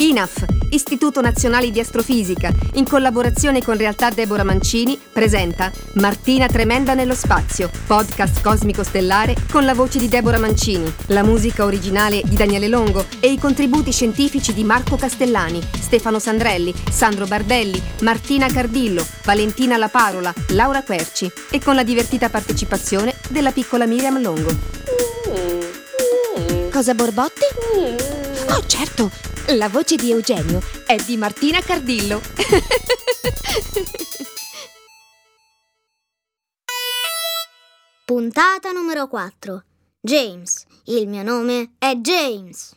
INAF, Istituto Nazionale di Astrofisica, in collaborazione con Realtà Deborah Mancini, presenta Martina Tremenda nello spazio, podcast cosmico stellare con la voce di Deborah Mancini, la musica originale di Daniele Longo e i contributi scientifici di Marco Castellani, Stefano Sandrelli, Sandro Bardelli, Martina Cardillo, Valentina La Parola, Laura Querci e con la divertita partecipazione della piccola Miriam Longo. Cosa Borbotti? Oh certo, la voce di Eugenio è di Martina Cardillo. Puntata numero 4. James. Il mio nome è James.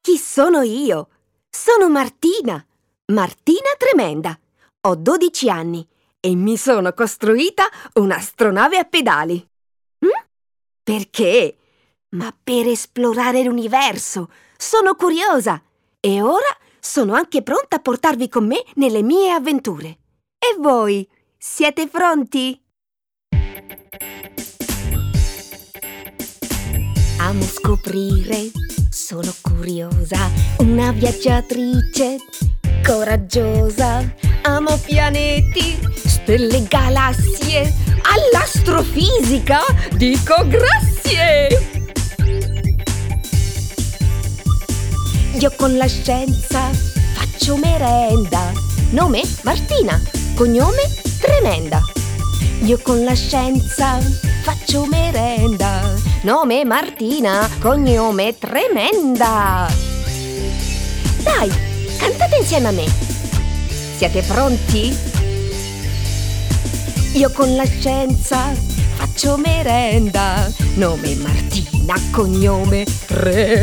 Chi sono io? Sono Martina. Martina Tremenda. Ho 12 anni e mi sono costruita un'astronave a pedali. Hm? Perché? Ma per esplorare l'universo. Sono curiosa. E ora sono anche pronta a portarvi con me nelle mie avventure. E voi? Siete pronti? Amo scoprire, sono curiosa, una viaggiatrice coraggiosa. Amo pianeti, stelle, galassie, all'astrofisica dico grazie. Io con la scienza faccio merenda. Nome Martina, cognome Tremenda. Io con la scienza faccio merenda. Nome Martina, cognome Tremenda. Dai, cantate insieme a me. Siete pronti? Io con la scienza faccio merenda. Nome Martina, cognome Tremenda.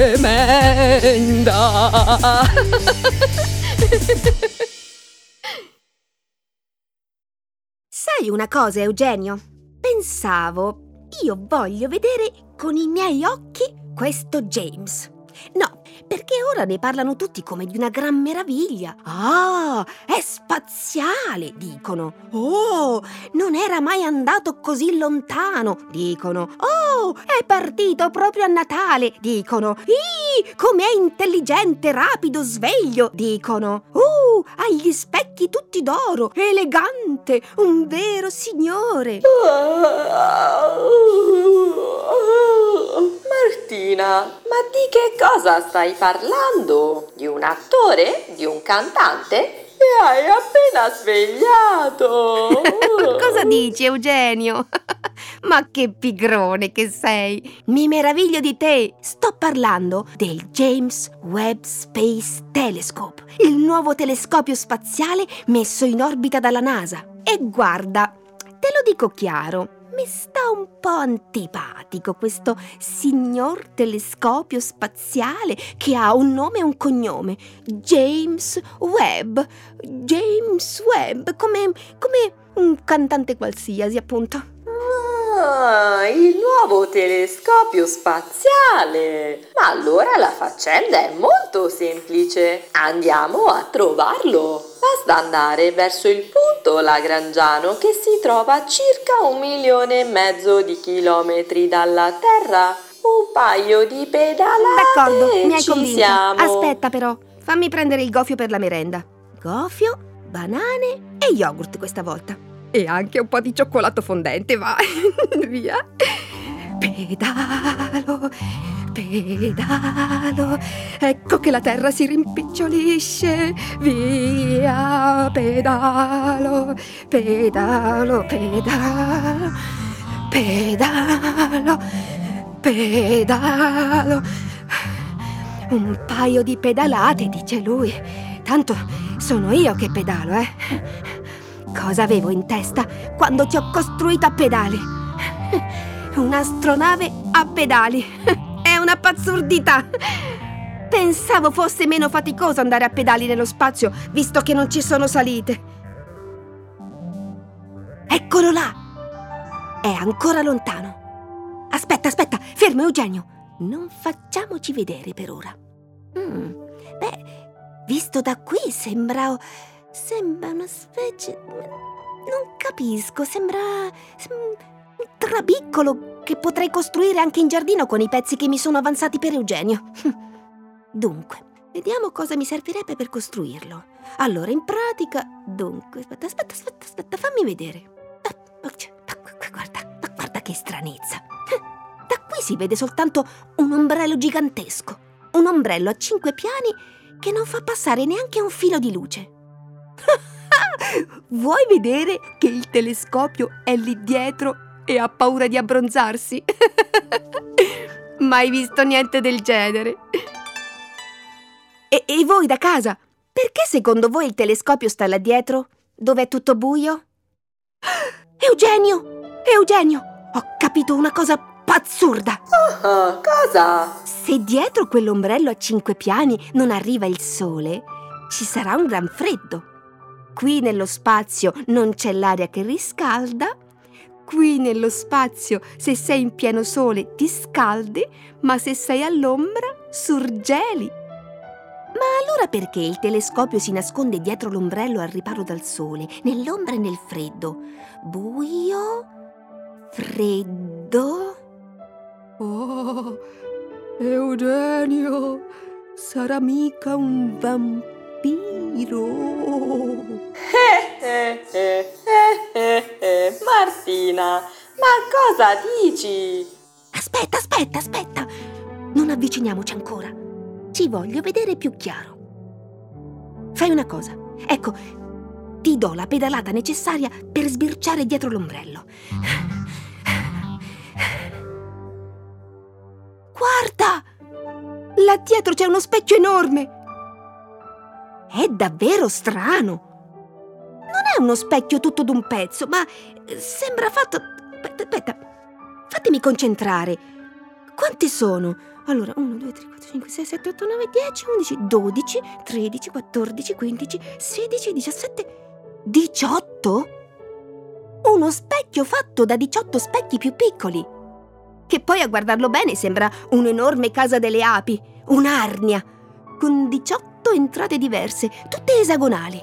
Sai una cosa, Eugenio? Pensavo, io voglio vedere con i miei occhi questo James. No, perché ora ne parlano tutti come di una gran meraviglia. Ah, è spaziale, dicono. Oh, non era mai andato così lontano, dicono. Oh, è partito proprio a Natale, dicono. Ih, com'è intelligente, rapido, sveglio, dicono. Uh, ha gli specchi tutti d'oro, elegante, un vero signore. Martina, ma di che cosa stai parlando? Di un attore? Di un cantante? Mi hai appena svegliato! Cosa dici, Eugenio? Ma che pigrone che sei! Mi meraviglio di te! Sto parlando del James Webb Space Telescope, il nuovo telescopio spaziale messo in orbita dalla NASA. E guarda, te lo dico chiaro, mi sta un po' antipatico questo signor telescopio spaziale che ha un nome e un cognome. James Webb. James Webb, come, come un cantante qualsiasi, appunto. Ah, il nuovo telescopio spaziale! Ma allora la faccenda è molto semplice. Andiamo a trovarlo. Basta andare verso il punto Lagrangiano che si trova a circa un milione e mezzo di chilometri dalla Terra. Un paio di pedalate D'accordo, e mi hai ci convinto. siamo. Aspetta però, fammi prendere il gofio per la merenda. Gofio, banane e yogurt questa volta. E anche un po' di cioccolato fondente, va. Via. Pedalo, pedalo. Ecco che la terra si rimpicciolisce. Via, pedalo, pedalo, pedalo. Pedalo, pedalo. Un paio di pedalate, dice lui. Tanto sono io che pedalo, eh. Cosa avevo in testa quando ti ho costruito a pedali? Un'astronave a pedali. Una pazzurdità. Pensavo fosse meno faticoso andare a pedali nello spazio, visto che non ci sono salite. Eccolo là! È ancora lontano. Aspetta, aspetta, fermo Eugenio. Non facciamoci vedere per ora. Mm, beh, visto da qui sembra. Sembra una specie. Non capisco, sembra. sem- un trabiccolo che potrei costruire anche in giardino con i pezzi che mi sono avanzati per Eugenio. Dunque, vediamo cosa mi servirebbe per costruirlo. Allora, in pratica, dunque, aspetta, aspetta, aspetta, aspetta, fammi vedere. Ah, guarda, guarda che stranezza. Da qui si vede soltanto un ombrello gigantesco. Un ombrello a cinque piani che non fa passare neanche un filo di luce. Vuoi vedere che il telescopio è lì dietro e ha paura di abbronzarsi? Mai visto niente del genere. E, e, voi da casa, perché secondo voi il telescopio sta là dietro, dove è tutto buio? Eugenio! Eugenio! Ho capito una cosa pazzurda! Oh, cosa? Se dietro quell'ombrello a cinque piani non arriva il sole, ci sarà un gran freddo. Qui nello spazio non c'è l'aria che riscalda Qui nello spazio, se sei in pieno sole, ti scaldi, ma se sei all'ombra, surgeli. Ma allora perché il telescopio si nasconde dietro l'ombrello al riparo dal sole, nell'ombra e nel freddo? Buio? Freddo? Oh, Eugenio, sarà mica un vampiro? Martina, ma cosa dici? Aspetta, aspetta, aspetta. Non avviciniamoci ancora. Ci voglio vedere più chiaro. Fai una cosa. Ecco, ti do la pedalata necessaria per sbirciare dietro l'ombrello. Guarda! Là dietro c'è uno specchio enorme. È davvero strano. Uno specchio tutto d'un pezzo, ma sembra fatto... Aspetta, fatemi concentrare. Quanti sono? Allora, 1, 2, 3, 4, 5, 6, 7, 8, 9, 10, 11, 12, 13, 14, 15, 16, 17, 18? Uno specchio fatto da 18 specchi più piccoli. Che poi a guardarlo bene sembra un'enorme casa delle api, un'arnia, con 18 otto entrate diverse, tutte esagonali.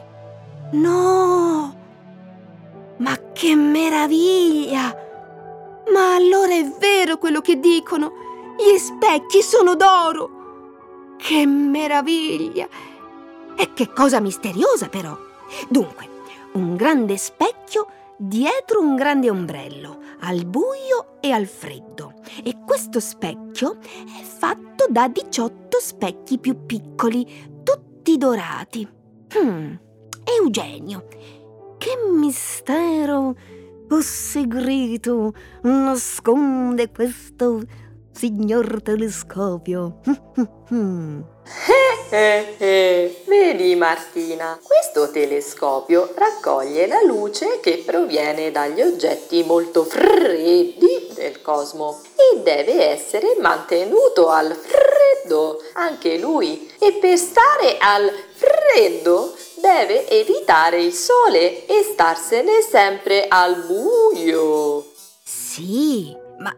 No! Ma che meraviglia! Ma allora è vero quello che dicono! Gli specchi sono d'oro! Che meraviglia! E che cosa misteriosa però! Dunque, un grande specchio dietro un grande ombrello, al buio e al freddo. E questo specchio è fatto da 18 specchi più piccoli, tutti dorati. Hmm, Eugenio, che mistero o segreto nasconde questo signor telescopio? Eh, eh, eh. Vedi Martina, questo telescopio raccoglie la luce che proviene dagli oggetti molto freddi del cosmo e deve essere mantenuto al freddo anche lui e per stare al freddo deve evitare il sole e starsene sempre al buio. Sì, ma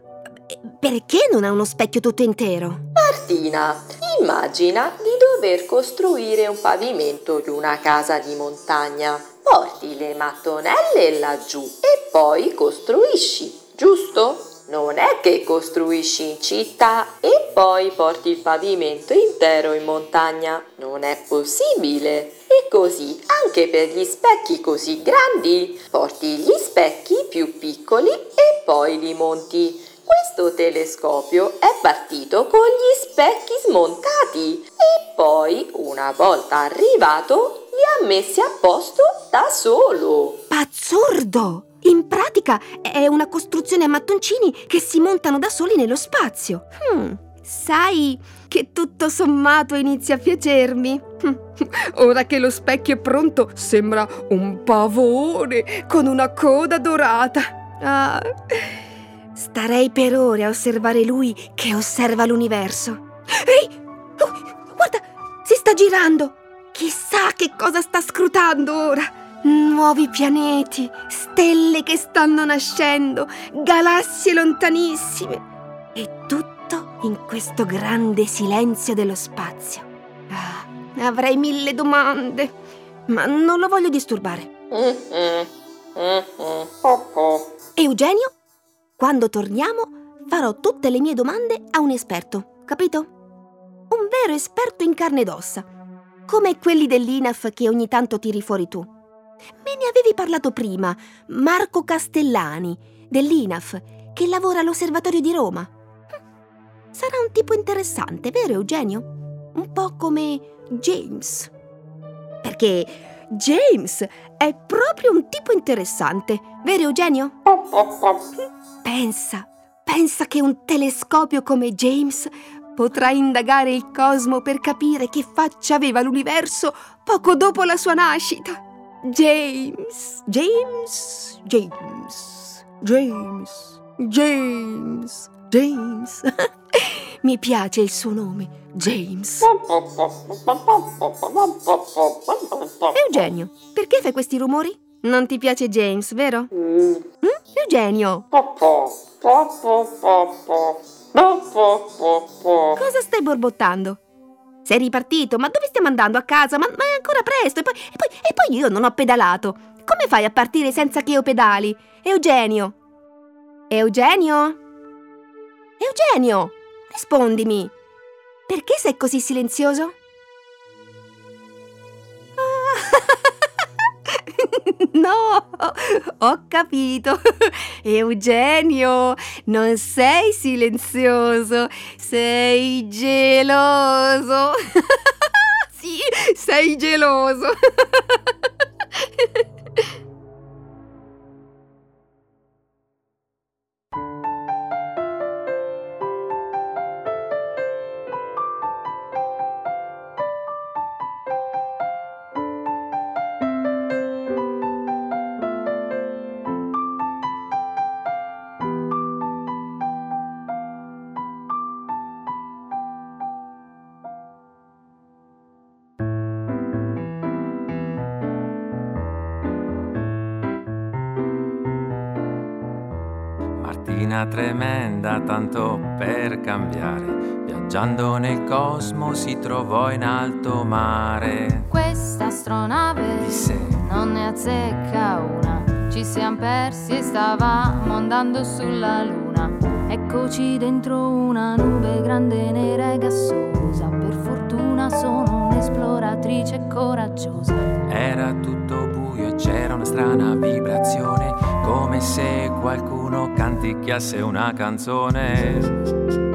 perché non ha uno specchio tutto intero? Martina, immagina di dover costruire un pavimento di una casa di montagna. Porti le mattonelle laggiù e poi costruisci, giusto? Non è che costruisci in città e poi porti il pavimento intero in montagna. Non è possibile. E così anche per gli specchi così grandi. Porti gli specchi più piccoli e poi li monti. Questo telescopio è partito con gli specchi smontati e poi, una volta arrivato, li ha messi a posto da solo. Pazzurdo! In pratica è una costruzione a mattoncini che si montano da soli nello spazio. Hmm, sai che tutto sommato inizia a piacermi. Ora che lo specchio è pronto, sembra un pavone con una coda dorata. Ah, starei per ore a osservare lui che osserva l'universo. Ehi! Oh, guarda, si sta girando! Chissà che cosa sta scrutando ora! Nuovi pianeti, stelle che stanno nascendo, galassie lontanissime e tutto in questo grande silenzio dello spazio. Ah, avrei mille domande, ma non lo voglio disturbare. Eugenio, quando torniamo farò tutte le mie domande a un esperto, capito? Un vero esperto in carne ed ossa, come quelli dell'INAF che ogni tanto tiri fuori tu. Me ne avevi parlato prima, Marco Castellani, dell'INAF, che lavora all'Osservatorio di Roma. Sarà un tipo interessante, vero Eugenio? Un po' come James. Perché James è proprio un tipo interessante, vero Eugenio? Pensa, pensa che un telescopio come James potrà indagare il cosmo per capire che faccia aveva l'universo poco dopo la sua nascita. James, James, James, James, James, James. Mi piace il suo nome, James. Eugenio, perché fai questi rumori? Non ti piace James, vero? Mm? Eugenio! Cosa stai borbottando? Sei ripartito? Ma dove stiamo andando? A casa? Ma, ma è ancora presto! E poi, e, poi, e poi io non ho pedalato! Come fai a partire senza che io pedali? Eugenio! Eugenio? Eugenio! Rispondimi! Perché sei così silenzioso? No, ho capito. Eugenio, non sei silenzioso, sei geloso. Sì, sei geloso. Tanto per cambiare. Viaggiando nel cosmo si trovò in alto mare. Questa astronave Disse, non ne azzecca una. Ci siamo persi e stavamo andando sulla luna. Eccoci dentro una nube grande, nera e gassosa. Per fortuna sono un'esploratrice coraggiosa. era tutto buio e c'era una strana vibrazione, come se qualcuno canticchiasse una canzone.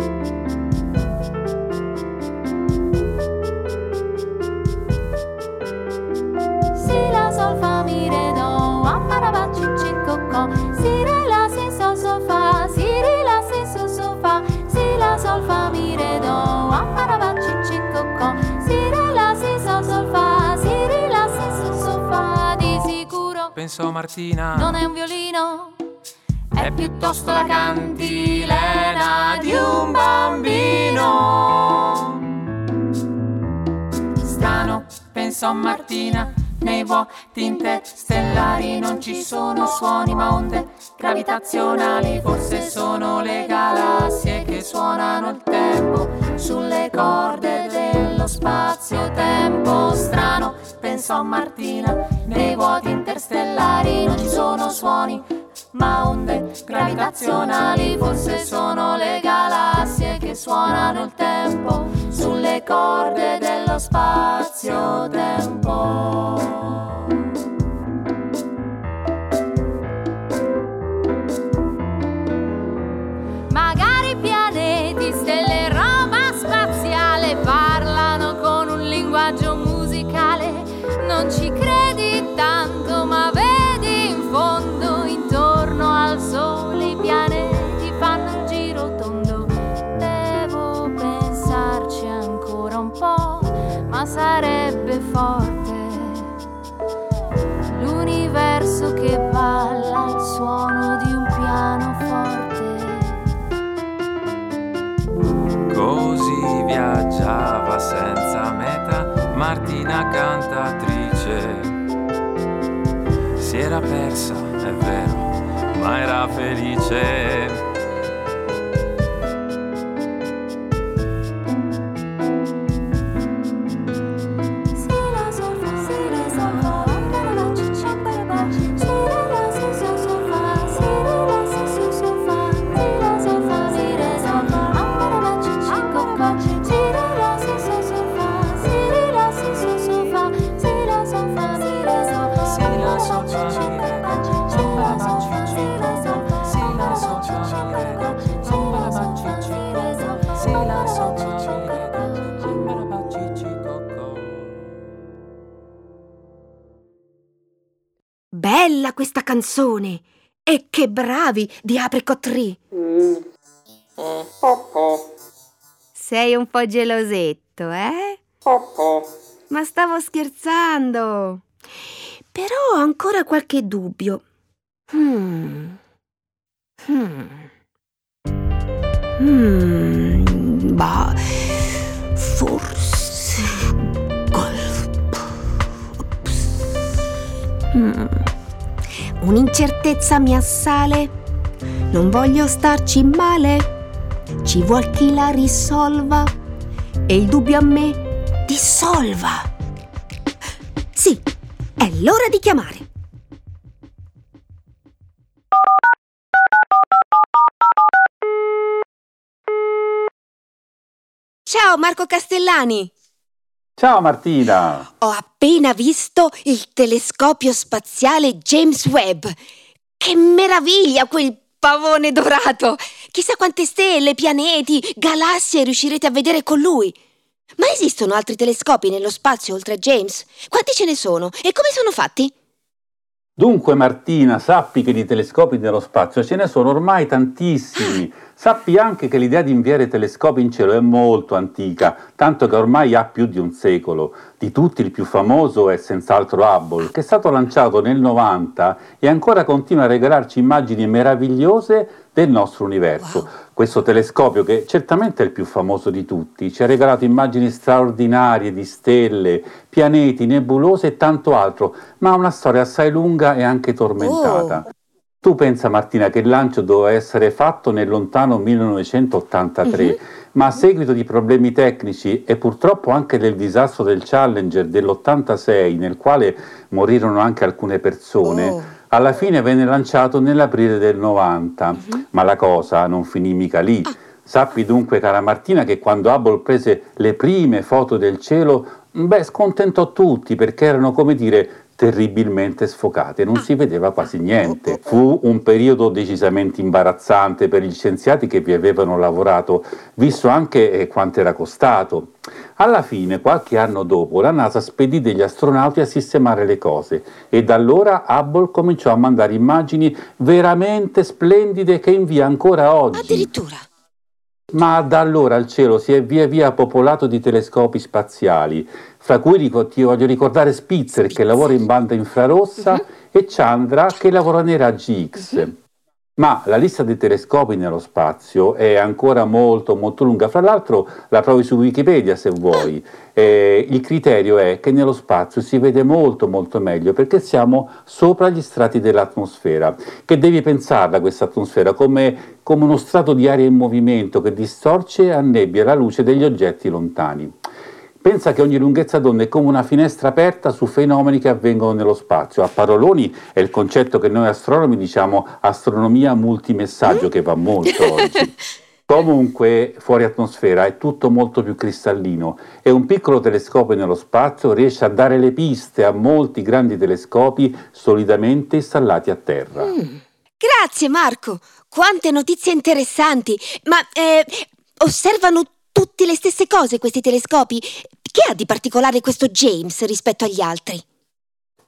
Pensò Martina, non è un violino, è piuttosto la cantilena di un bambino. strano, pensò Martina, nei vuoti interstellari non ci sono suoni ma onde gravitazionali, forse sono le galassie che suonano il tempo sulle corde dello spazio-tempo. Strano, pensò Martina, nei vuoti interstellari non ci sono suoni ma onde gravitazionali, forse sono le galassie che suonano il tempo sulle corde dello spazio-tempo. Martina cantatrice. Si era persa, è vero, ma era felice. Canzone! E che bravi di Apricot Tree! Sei un po' gelosetto, eh? Ma stavo scherzando. Però ho ancora qualche dubbio. Hmm. Hmm. Hmm. Bah. Forse. Un'incertezza mi assale. Non voglio starci male. Ci vuol chi la risolva. E il dubbio a me dissolva. Sì, è l'ora di chiamare. Ciao Marco Castellani. Ciao Martina! Ho appena visto il telescopio spaziale James Webb. Che meraviglia quel pavone dorato! Chissà quante stelle, pianeti, galassie riuscirete a vedere con lui. Ma esistono altri telescopi nello spazio oltre a James? Quanti ce ne sono e come sono fatti? Dunque Martina, sappi che di telescopi nello spazio ce ne sono ormai tantissimi. Sappi anche che l'idea di inviare telescopi in cielo è molto antica, tanto che ormai ha più di un secolo. Di tutti il più famoso è senz'altro Hubble, che è stato lanciato nel 90 e ancora continua a regalarci immagini meravigliose del nostro universo. Wow. Questo telescopio, che certamente è il più famoso di tutti, ci ha regalato immagini straordinarie di stelle, pianeti, nebulose e tanto altro, ma ha una storia assai lunga e anche tormentata. Oh. Tu pensa Martina che il lancio doveva essere fatto nel lontano 1983, Mhm. ma a seguito di problemi tecnici e purtroppo anche del disastro del Challenger dell'86, nel quale morirono anche alcune persone, Oh. alla fine venne lanciato nell'aprile del 90. Ma la cosa non finì mica lì. Sappi dunque, cara Martina, che quando Hubble prese le prime foto del cielo, beh, scontentò tutti perché erano, come dire, terribilmente sfocate, non si vedeva quasi niente. Fu un periodo decisamente imbarazzante per gli scienziati che vi avevano lavorato, visto anche eh, quanto era costato. Alla fine, qualche anno dopo, la NASA spedì degli astronauti a sistemare le cose e da allora Hubble cominciò a mandare immagini veramente splendide che invia ancora oggi. Addirittura. Ma da allora il cielo si è via via popolato di telescopi spaziali, fra cui ti voglio ricordare Spitzer che lavora in banda infrarossa e Chandra che lavora nei raggi X. Ma la lista dei telescopi nello spazio è ancora molto molto lunga, fra l'altro la trovi su Wikipedia se vuoi. Eh, il criterio è che nello spazio si vede molto molto meglio perché siamo sopra gli strati dell'atmosfera, che devi pensarla questa atmosfera come, come uno strato di aria in movimento che distorce e annebbia la luce degli oggetti lontani. Pensa che ogni lunghezza d'onda è come una finestra aperta su fenomeni che avvengono nello spazio. A paroloni è il concetto che noi astronomi diciamo astronomia multimessaggio, che va molto oggi. Comunque, fuori atmosfera è tutto molto più cristallino e un piccolo telescopio nello spazio riesce a dare le piste a molti grandi telescopi solidamente installati a terra. Grazie Marco, quante notizie interessanti. Ma eh, osservano tutte le stesse cose questi telescopi? Che ha di particolare questo James rispetto agli altri?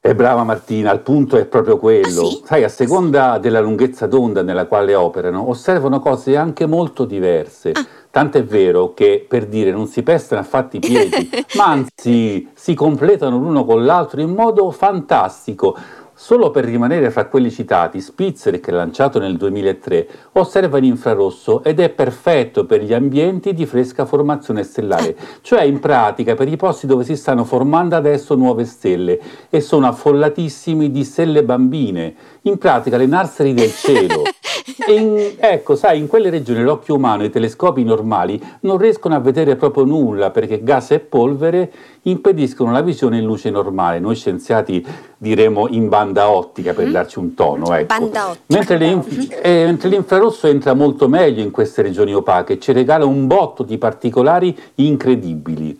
E brava Martina, il punto è proprio quello. Ah, sì? Sai, a seconda della lunghezza d'onda nella quale operano, osservano cose anche molto diverse. Ah. Tant'è vero che, per dire, non si pestano affatto i piedi, ma anzi si completano l'uno con l'altro in modo fantastico. Solo per rimanere fra quelli citati, Spitzer, che è lanciato nel 2003, osserva in infrarosso ed è perfetto per gli ambienti di fresca formazione stellare, cioè in pratica per i posti dove si stanno formando adesso nuove stelle e sono affollatissimi di stelle bambine, in pratica le narseri del cielo. In- ecco, sai, in quelle regioni l'occhio umano e i telescopi normali non riescono a vedere proprio nulla perché gas e polvere impediscono la visione in luce normale. Noi scienziati diremo in banda ottica per darci un tono. Ecco. Mentre, le inf- eh, mentre l'infrarosso entra molto meglio in queste regioni opache, ci regala un botto di particolari incredibili.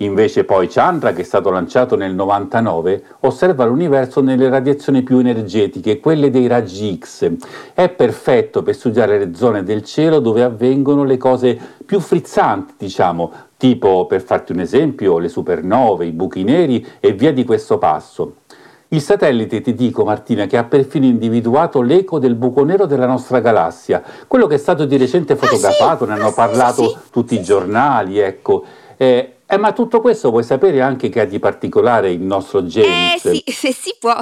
Invece poi Chandra, che è stato lanciato nel 99, osserva l'universo nelle radiazioni più energetiche, quelle dei raggi X. È perfetto per studiare le zone del cielo dove avvengono le cose più frizzanti, diciamo, tipo, per farti un esempio, le supernove, i buchi neri e via di questo passo. Il satellite, ti dico Martina, che ha perfino individuato l'eco del buco nero della nostra galassia, quello che è stato di recente fotografato, Ah, sì? ne hanno Ah, sì, parlato sì, sì. tutti i giornali, ecco. Eh, eh, ma tutto questo vuoi sapere anche che ha di particolare il nostro Eh James? sì, se si può.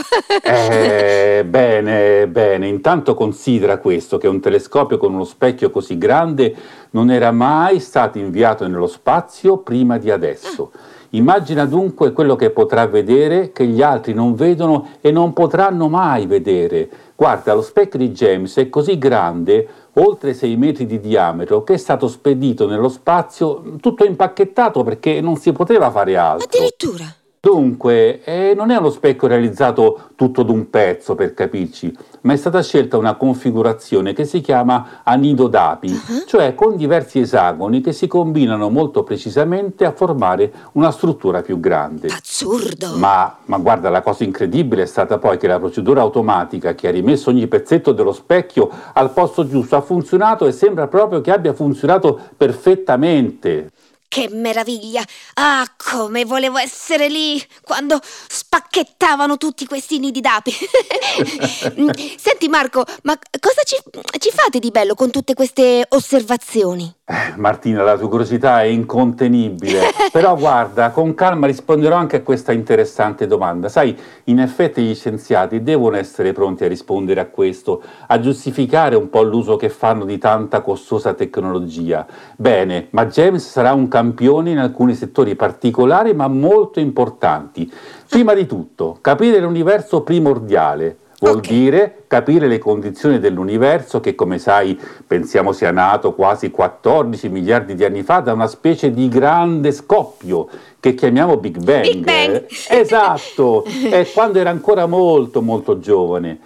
Eh, bene, bene, intanto considera questo, che un telescopio con uno specchio così grande non era mai stato inviato nello spazio prima di adesso. Immagina dunque quello che potrà vedere che gli altri non vedono e non potranno mai vedere. Guarda, lo specchio di James è così grande, oltre 6 metri di diametro, che è stato spedito nello spazio tutto impacchettato perché non si poteva fare altro. Addirittura. Dunque, eh, non è uno specchio realizzato tutto d'un pezzo, per capirci, ma è stata scelta una configurazione che si chiama a nido d'api, cioè con diversi esagoni che si combinano molto precisamente a formare una struttura più grande. Assurdo. Ma, ma guarda, la cosa incredibile è stata poi che la procedura automatica che ha rimesso ogni pezzetto dello specchio al posto giusto ha funzionato e sembra proprio che abbia funzionato perfettamente. Che meraviglia! Ah, come volevo essere lì quando spacchettavano tutti questi nidi d'api. Senti Marco, ma cosa ci, ci fate di bello con tutte queste osservazioni? Eh, Martina, la tua curiosità è incontenibile, però guarda, con calma risponderò anche a questa interessante domanda. Sai, in effetti gli scienziati devono essere pronti a rispondere a questo, a giustificare un po' l'uso che fanno di tanta costosa tecnologia. Bene, ma James sarà un campione in alcuni settori particolari ma molto importanti. Prima di tutto, capire l'universo primordiale. Vuol Ok. dire capire le condizioni dell'universo che, come sai, pensiamo sia nato quasi 14 miliardi di anni fa da una specie di grande scoppio che chiamiamo Big Bang. Big Bang. Eh, Esatto, è quando era ancora molto molto giovane.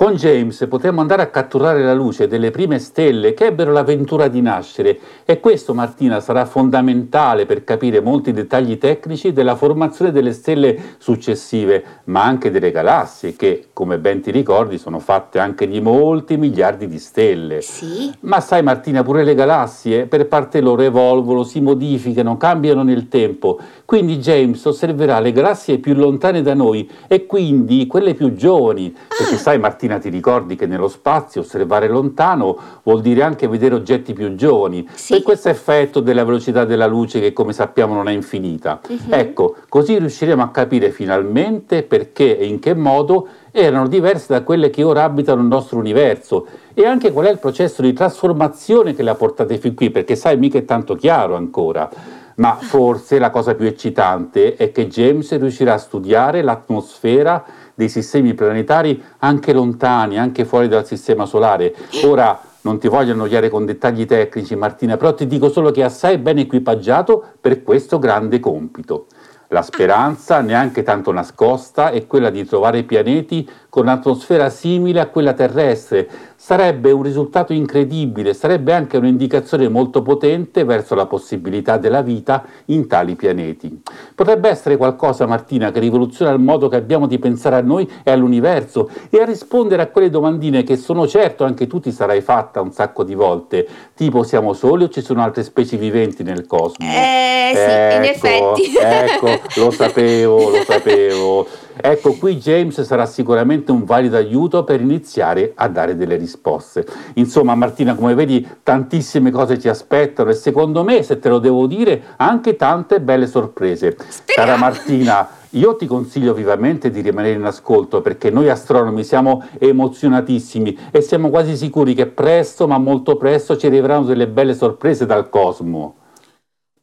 Con James potremmo andare a catturare la luce delle prime stelle che ebbero l'avventura di nascere e questo, Martina, sarà fondamentale per capire molti dettagli tecnici della formazione delle stelle successive, ma anche delle galassie che, come ben ti ricordi, sono fatte anche di molti miliardi di stelle. Sì? Ma sai Martina, pure le galassie per parte loro evolvono, si modificano, cambiano nel tempo. Quindi James osserverà le galassie più lontane da noi e quindi quelle più giovani. Perché sai Martina, ti ricordi che nello spazio osservare lontano vuol dire anche vedere oggetti più giovani. Sì. Per questo effetto della velocità della luce che come sappiamo non è infinita. Ecco, così riusciremo a capire finalmente perché e in che modo erano diverse da quelle che ora abitano il nostro universo e anche qual è il processo di trasformazione che le ha portate fin qui, perché sai mica è tanto chiaro ancora. Ma forse la cosa più eccitante è che James riuscirà a studiare l'atmosfera dei sistemi planetari anche lontani, anche fuori dal sistema solare. Ora non ti voglio annoiare con dettagli tecnici, Martina, però ti dico solo che è assai ben equipaggiato per questo grande compito. La speranza, neanche tanto nascosta, è quella di trovare pianeti con atmosfera simile a quella terrestre. Sarebbe un risultato incredibile, sarebbe anche un'indicazione molto potente verso la possibilità della vita in tali pianeti. Potrebbe essere qualcosa, Martina, che rivoluziona il modo che abbiamo di pensare a noi e all'universo e a rispondere a quelle domandine che sono certo anche tu ti sarai fatta un sacco di volte, tipo siamo soli o ci sono altre specie viventi nel cosmo? Eh, sì, in effetti. Ecco, lo sapevo, lo sapevo. Ecco, qui James sarà sicuramente un valido aiuto per iniziare a dare delle risposte. Insomma, Martina, come vedi, tantissime cose ci aspettano e secondo me, se te lo devo dire, anche tante belle sorprese. Cara Martina, io ti consiglio vivamente di rimanere in ascolto perché noi astronomi siamo emozionatissimi e siamo quasi sicuri che presto, ma molto presto, ci arriveranno delle belle sorprese dal cosmo.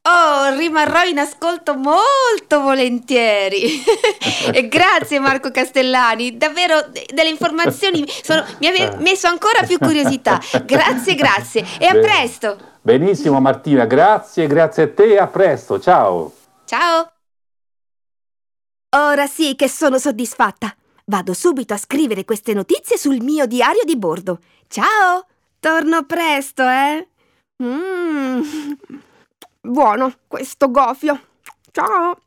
Oh, rimarrò in ascolto molto volentieri. e grazie Marco Castellani, davvero de- delle informazioni sono- mi Eh. avete messo ancora più curiosità. Grazie, grazie e a Bene. presto. Benissimo Martina, grazie, grazie a te a presto, ciao. Ciao. Ora sì che sono soddisfatta. Vado subito a scrivere queste notizie sul mio diario di bordo. Ciao. Torno presto, eh. Mm. Buono questo gofio. Ciao!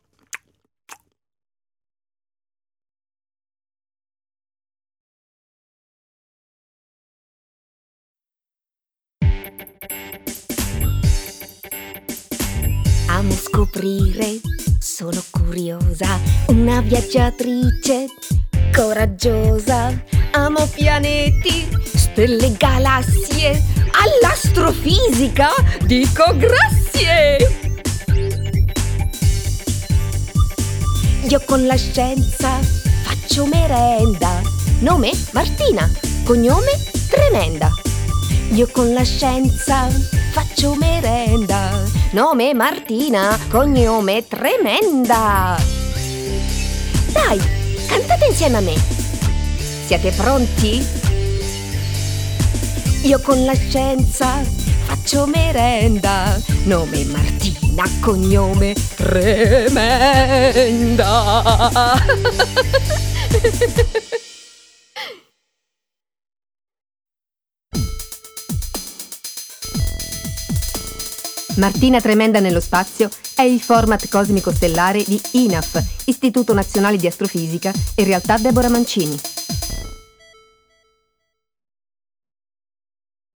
Amo scoprire, sono curiosa, una viaggiatrice coraggiosa. Amo pianeti, stelle, galassie, all'astrofisica dico grazie. Io con la scienza faccio merenda. Nome Martina, cognome Tremenda. Io con la scienza faccio merenda. Nome Martina, cognome Tremenda. Dai, cantate insieme a me. Siete pronti? Io con la scienza faccio merenda. Nome Martina, cognome Tremenda. Martina Tremenda nello spazio è il format cosmico stellare di INAF, Istituto Nazionale di Astrofisica, e realtà Deborah Mancini.